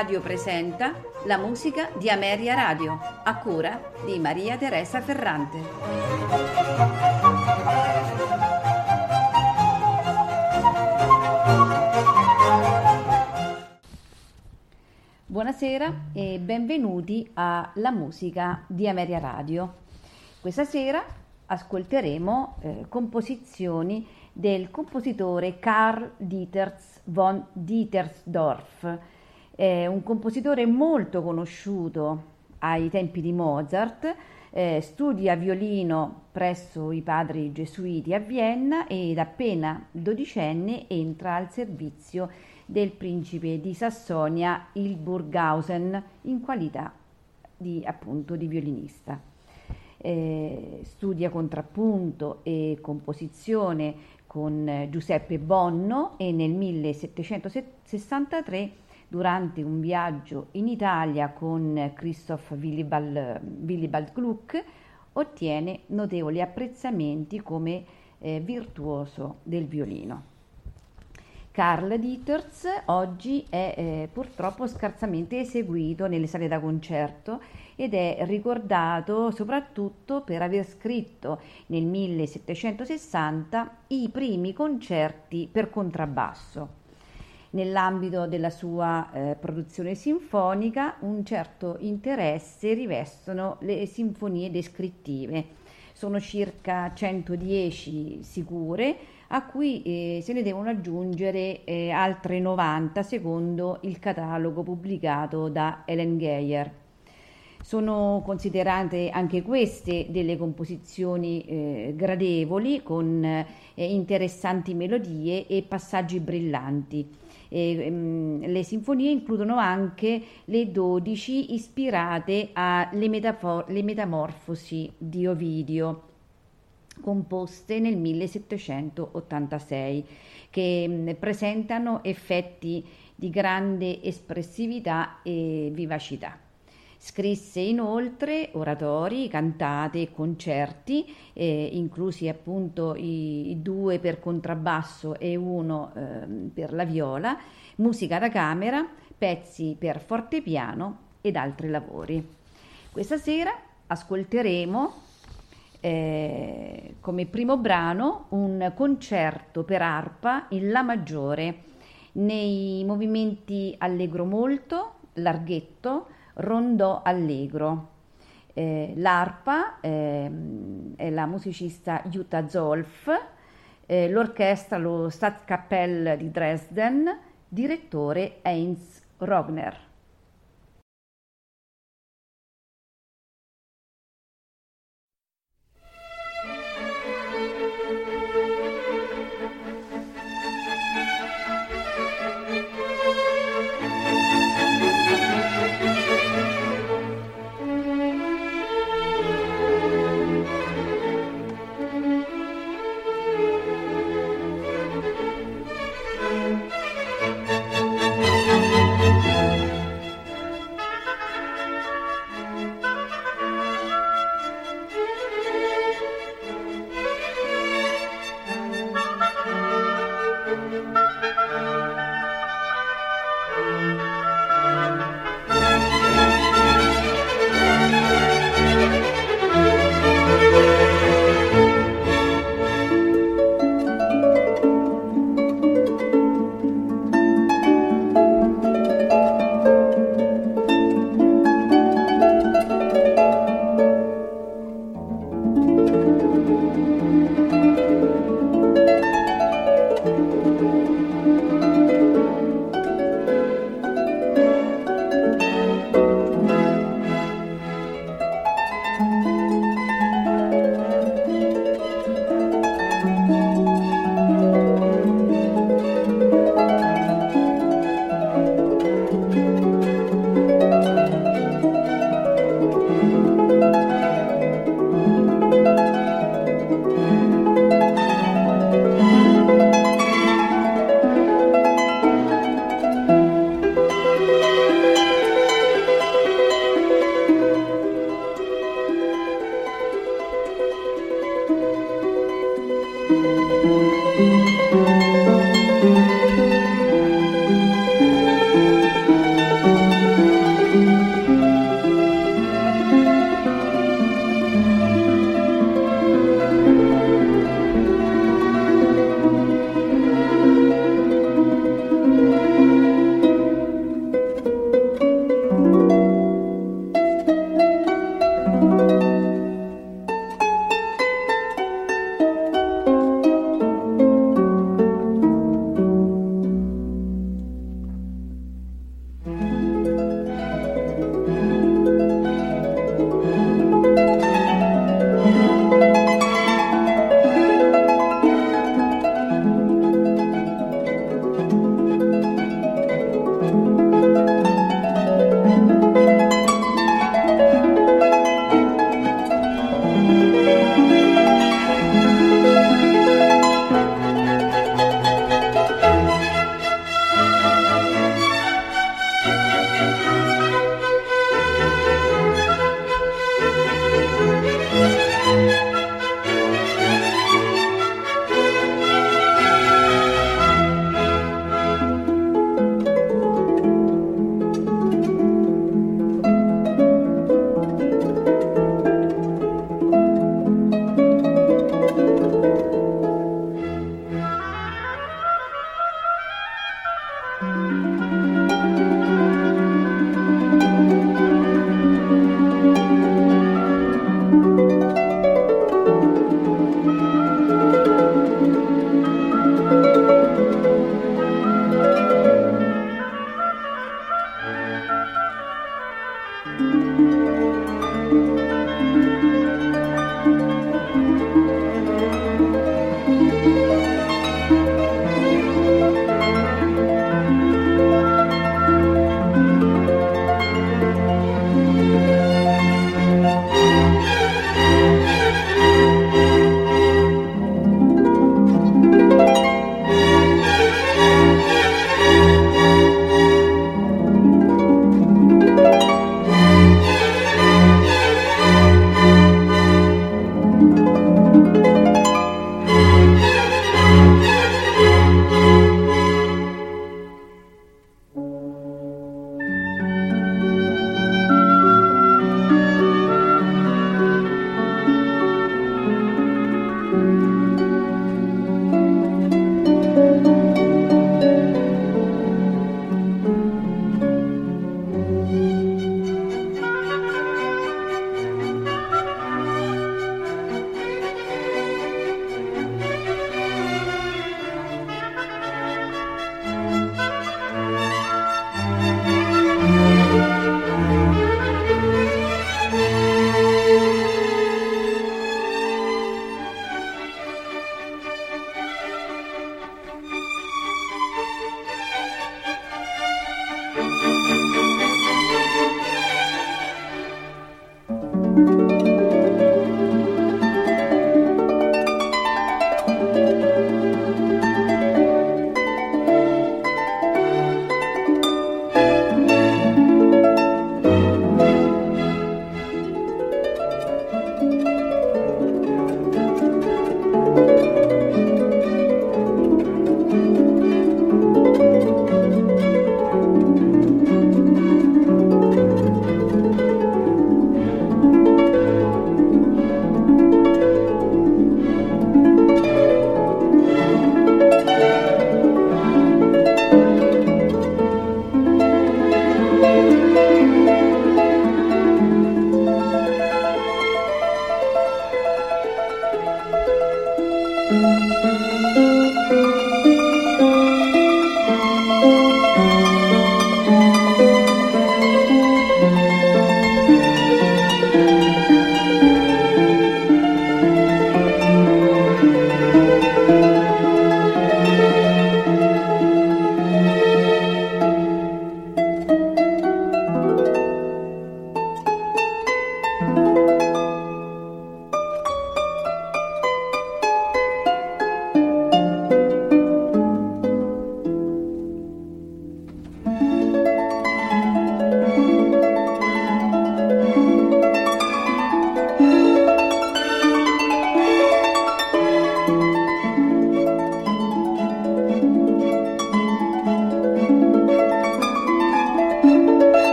Radio presenta la musica di Ameria Radio, a cura di Maria Teresa Ferrante. Buonasera e benvenuti a La musica di Ameria Radio. Questa sera ascolteremo eh, composizioni del compositore Karl Dieters von Dietersdorf, eh, un compositore molto conosciuto ai tempi di Mozart, eh, studia violino presso i padri gesuiti a Vienna ed appena dodicenne entra al servizio del principe di Sassonia, il Burghausen, in qualità di, appunto, di violinista. Eh, studia contrappunto e composizione con Giuseppe Bonno e nel 1763 durante un viaggio in Italia con Christoph Willibald, Willibald Gluck ottiene notevoli apprezzamenti come eh, virtuoso del violino. Karl Dieters oggi è eh, purtroppo scarsamente eseguito nelle sale da concerto ed è ricordato soprattutto per aver scritto nel 1760 i primi concerti per contrabbasso. Nell'ambito della sua eh, produzione sinfonica un certo interesse rivestono le sinfonie descrittive. Sono circa 110 sicure, a cui eh, se ne devono aggiungere eh, altre 90 secondo il catalogo pubblicato da Ellen Geyer. Sono considerate anche queste delle composizioni eh, gradevoli con eh, interessanti melodie e passaggi brillanti. E, um, le sinfonie includono anche le 12 ispirate alle metafor- metamorfosi di Ovidio composte nel 1786 che presentano effetti di grande espressività e vivacità. Scrisse inoltre oratori, cantate e concerti, eh, inclusi appunto i, i, due per contrabbasso e uno eh, per la viola, musica da camera, pezzi per fortepiano ed altri lavori. Questa sera ascolteremo eh, come primo brano un concerto per arpa in La maggiore nei movimenti allegro molto, larghetto, rondò allegro. Eh, l'arpa eh, è la musicista Jutta Zolf, eh, l'orchestra lo Staatskapelle di Dresden, direttore Heinz Rogner.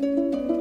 Música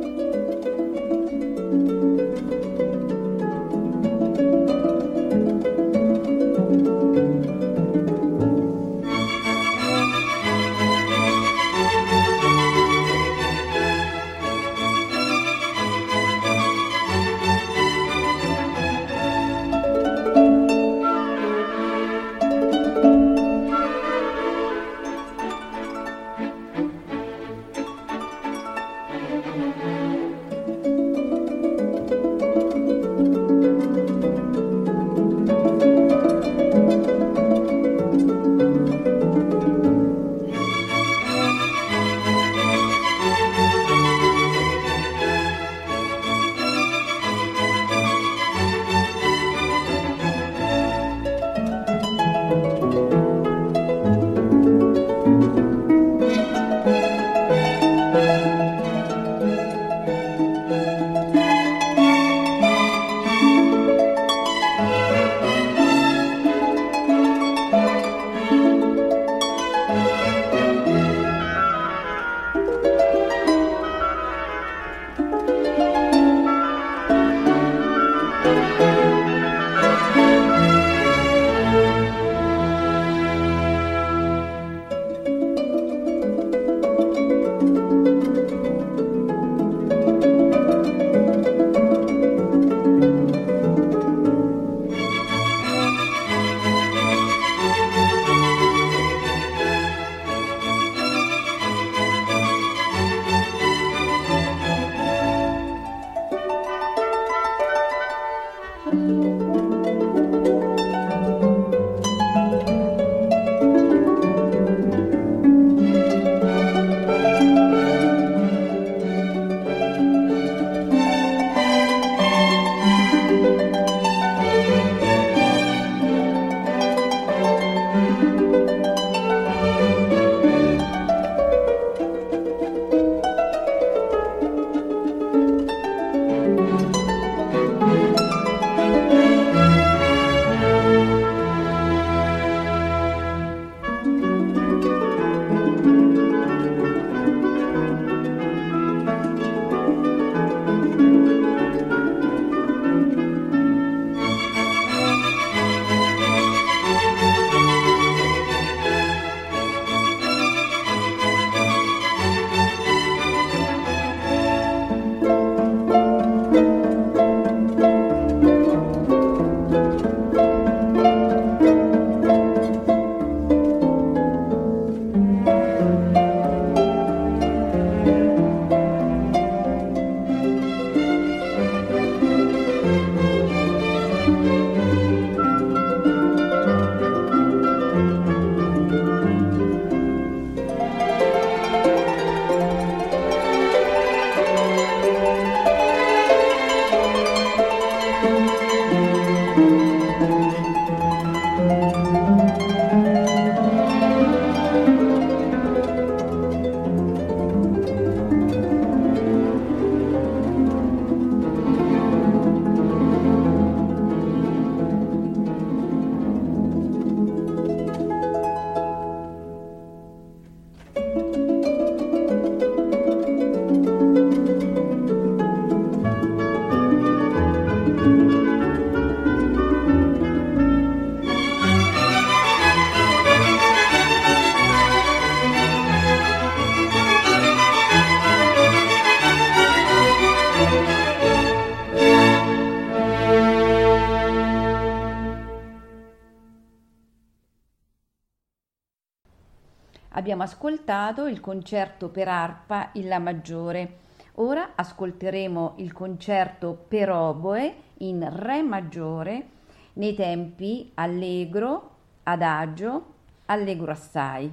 ascoltato il concerto per arpa in La maggiore. Ora ascolteremo il concerto per oboe in Re maggiore nei tempi allegro, adagio, allegro assai.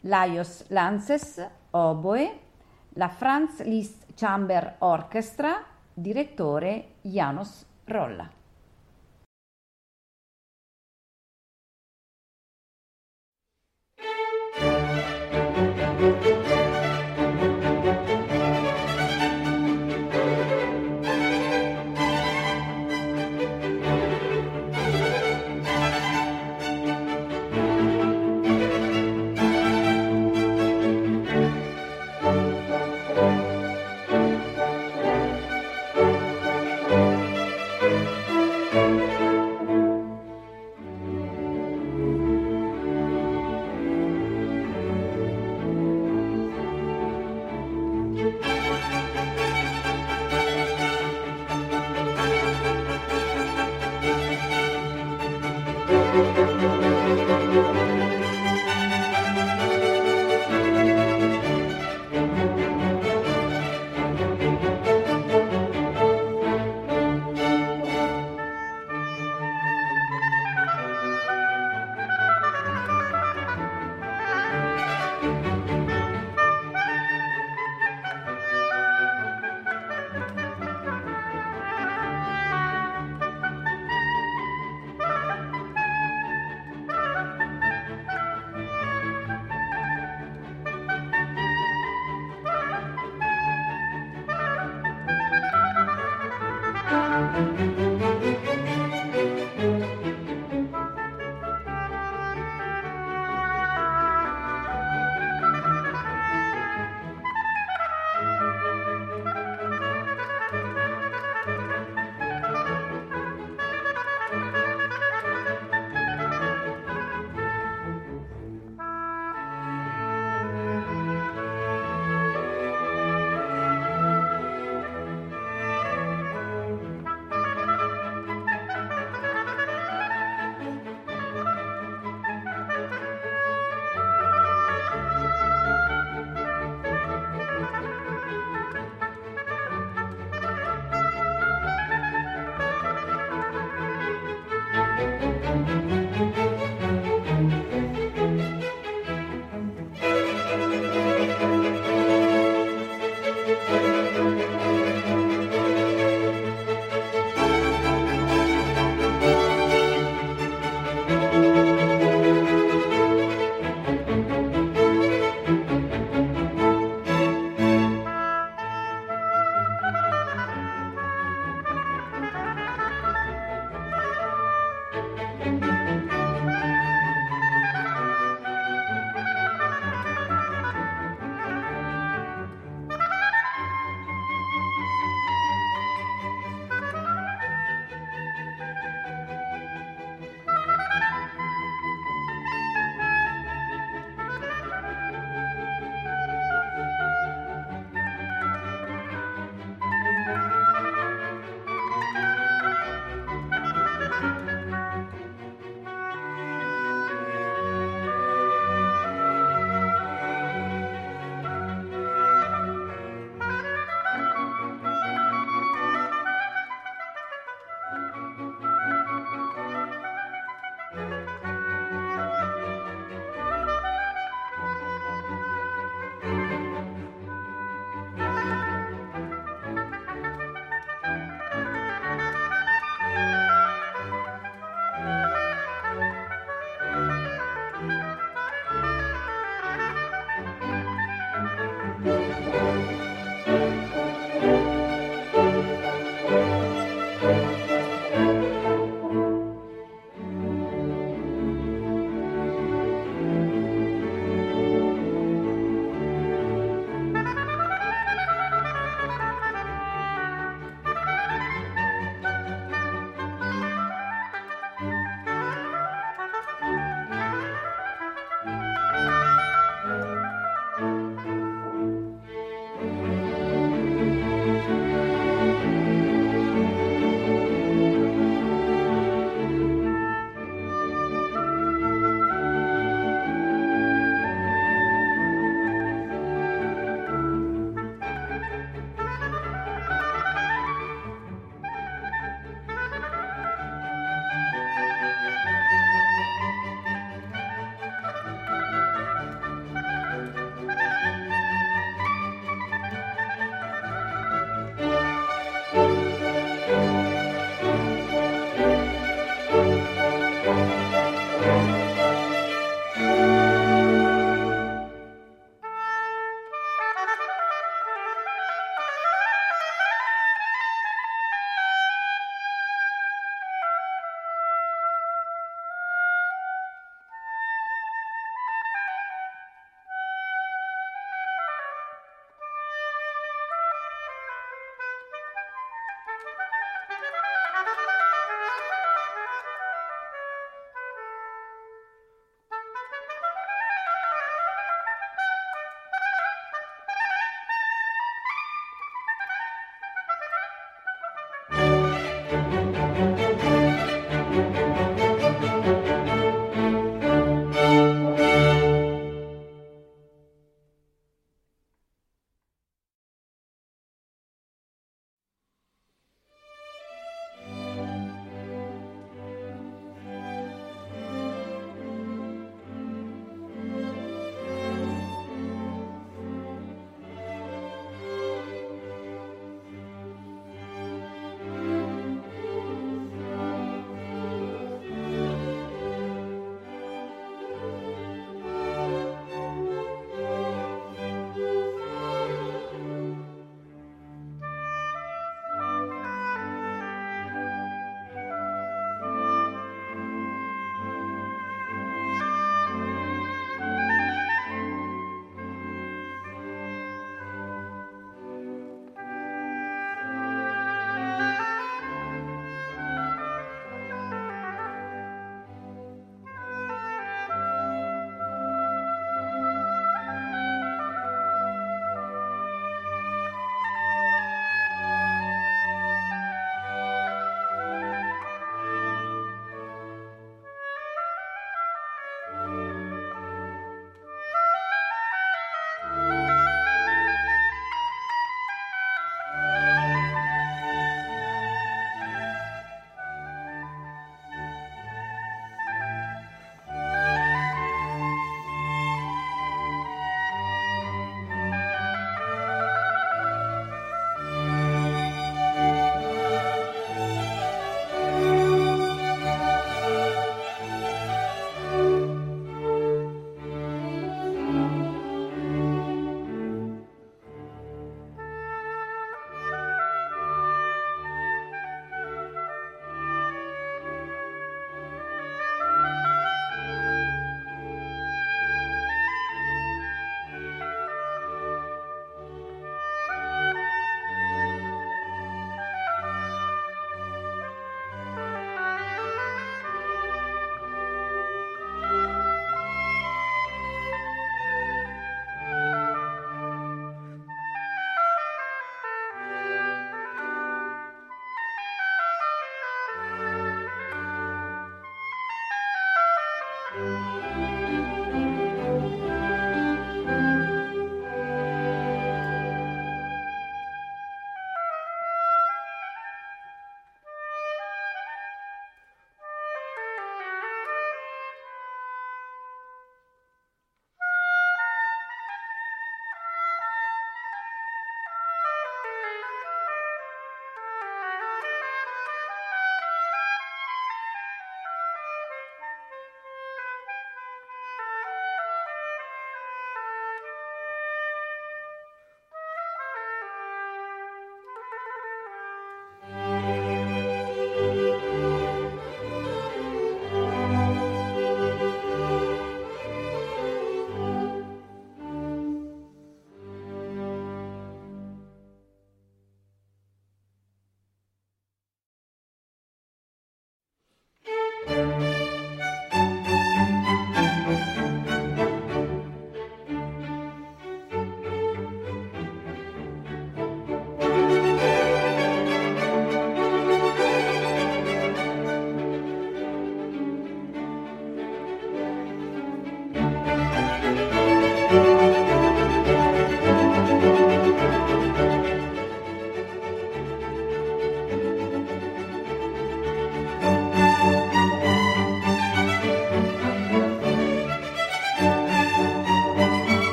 Laios Lances, oboe, la Franz Liszt Chamber Orchestra, direttore Janos Rolla.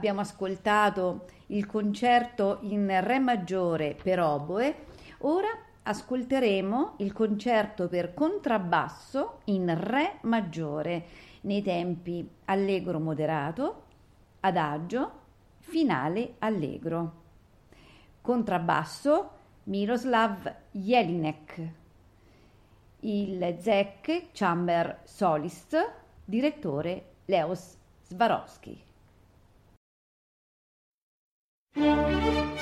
Abbiamo ascoltato il concerto in Re maggiore per oboe, ora ascolteremo il concerto per contrabbasso in Re maggiore nei tempi allegro moderato, adagio, finale allegro. Contrabbasso Miroslav Jelinek. Il ZEC Chamber Solist, direttore Leos Swarovski. Música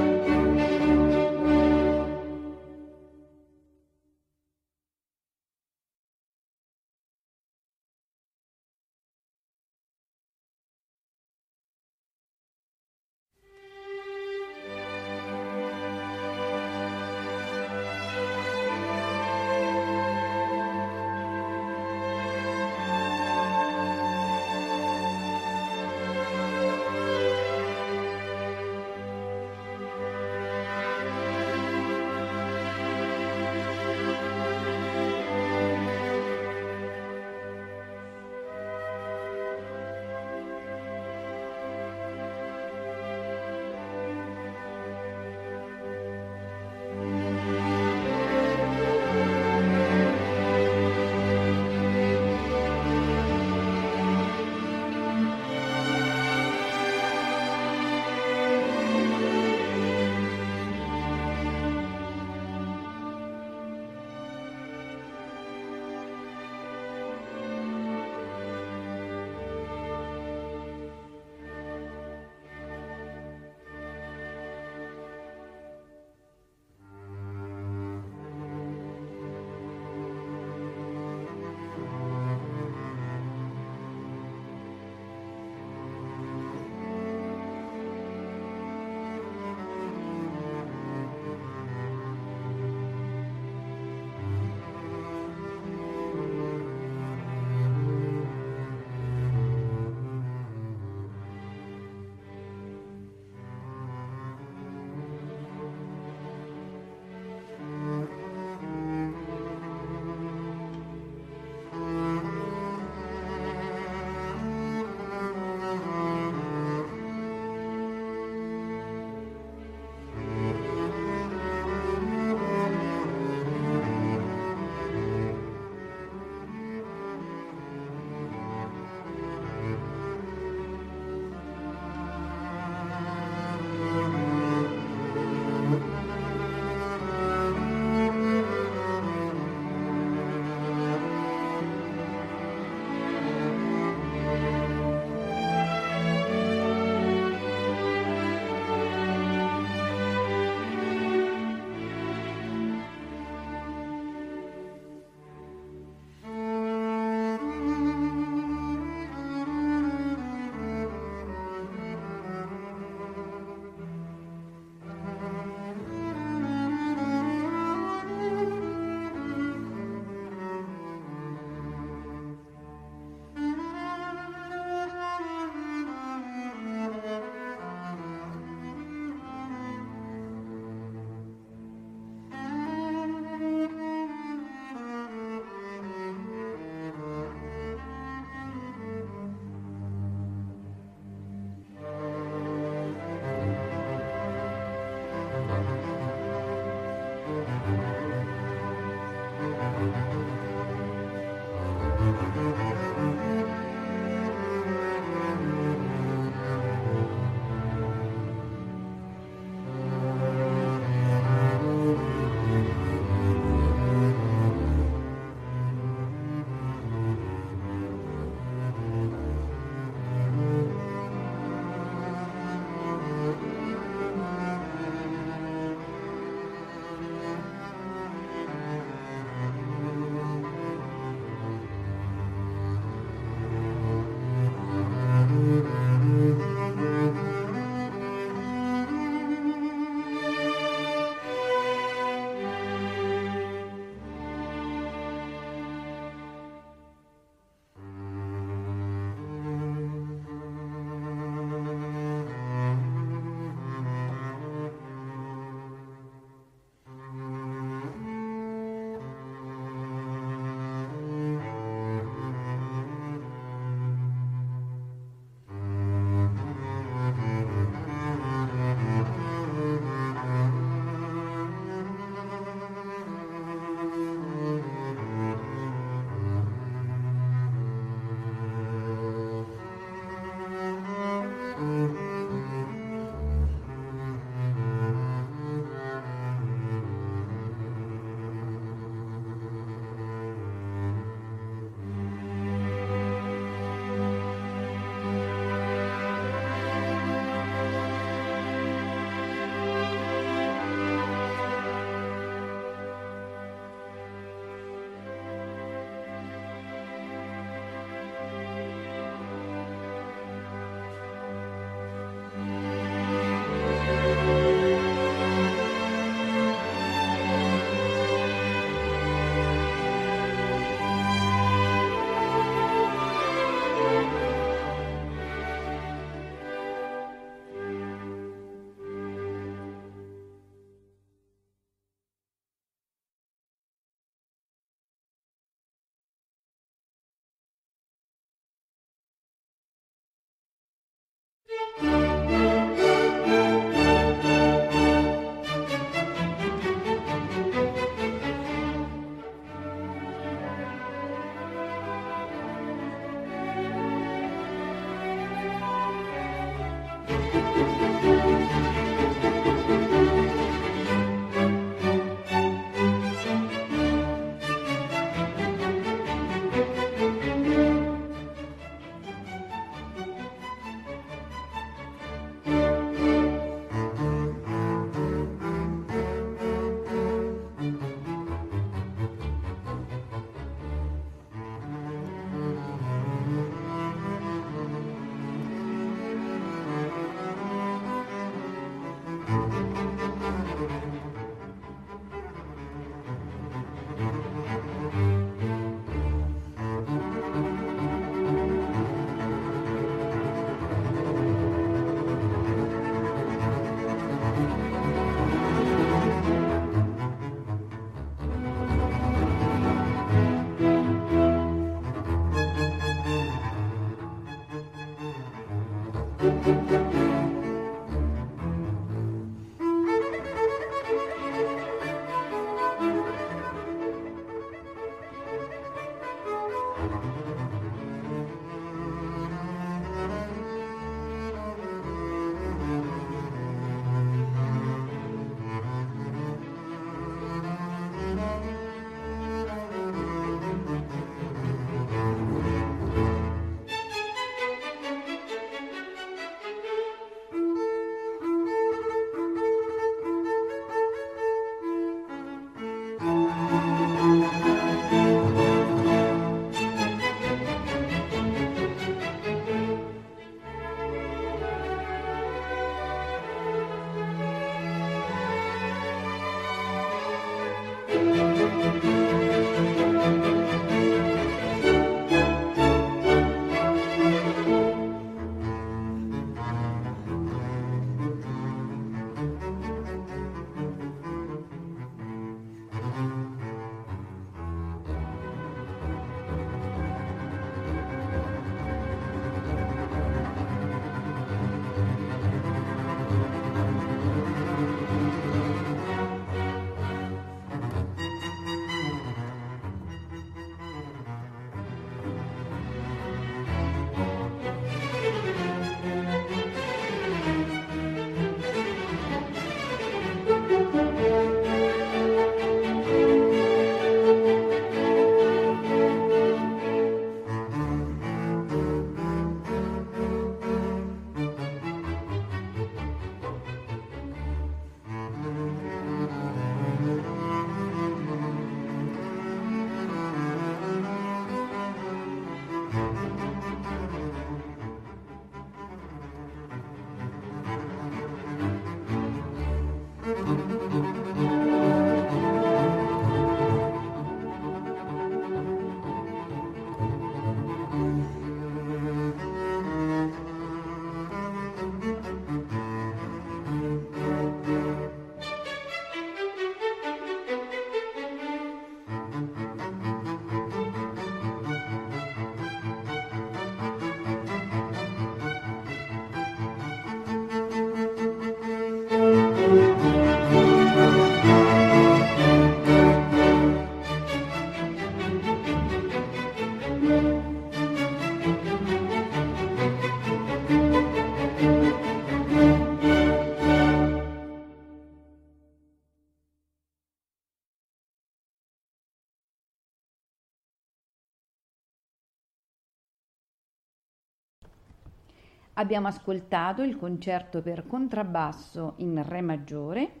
Abbiamo ascoltato il concerto per contrabbasso in Re maggiore,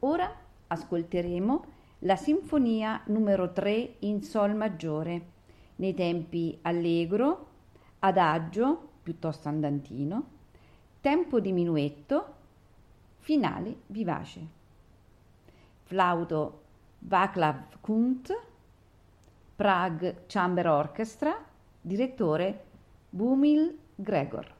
ora ascolteremo la Sinfonia numero 3 in Sol maggiore, nei tempi allegro, adagio, piuttosto andantino, tempo di minuetto, finale vivace. Flauto Václav Kunt, Prague Chamber Orchestra, direttore Bumil Gregor.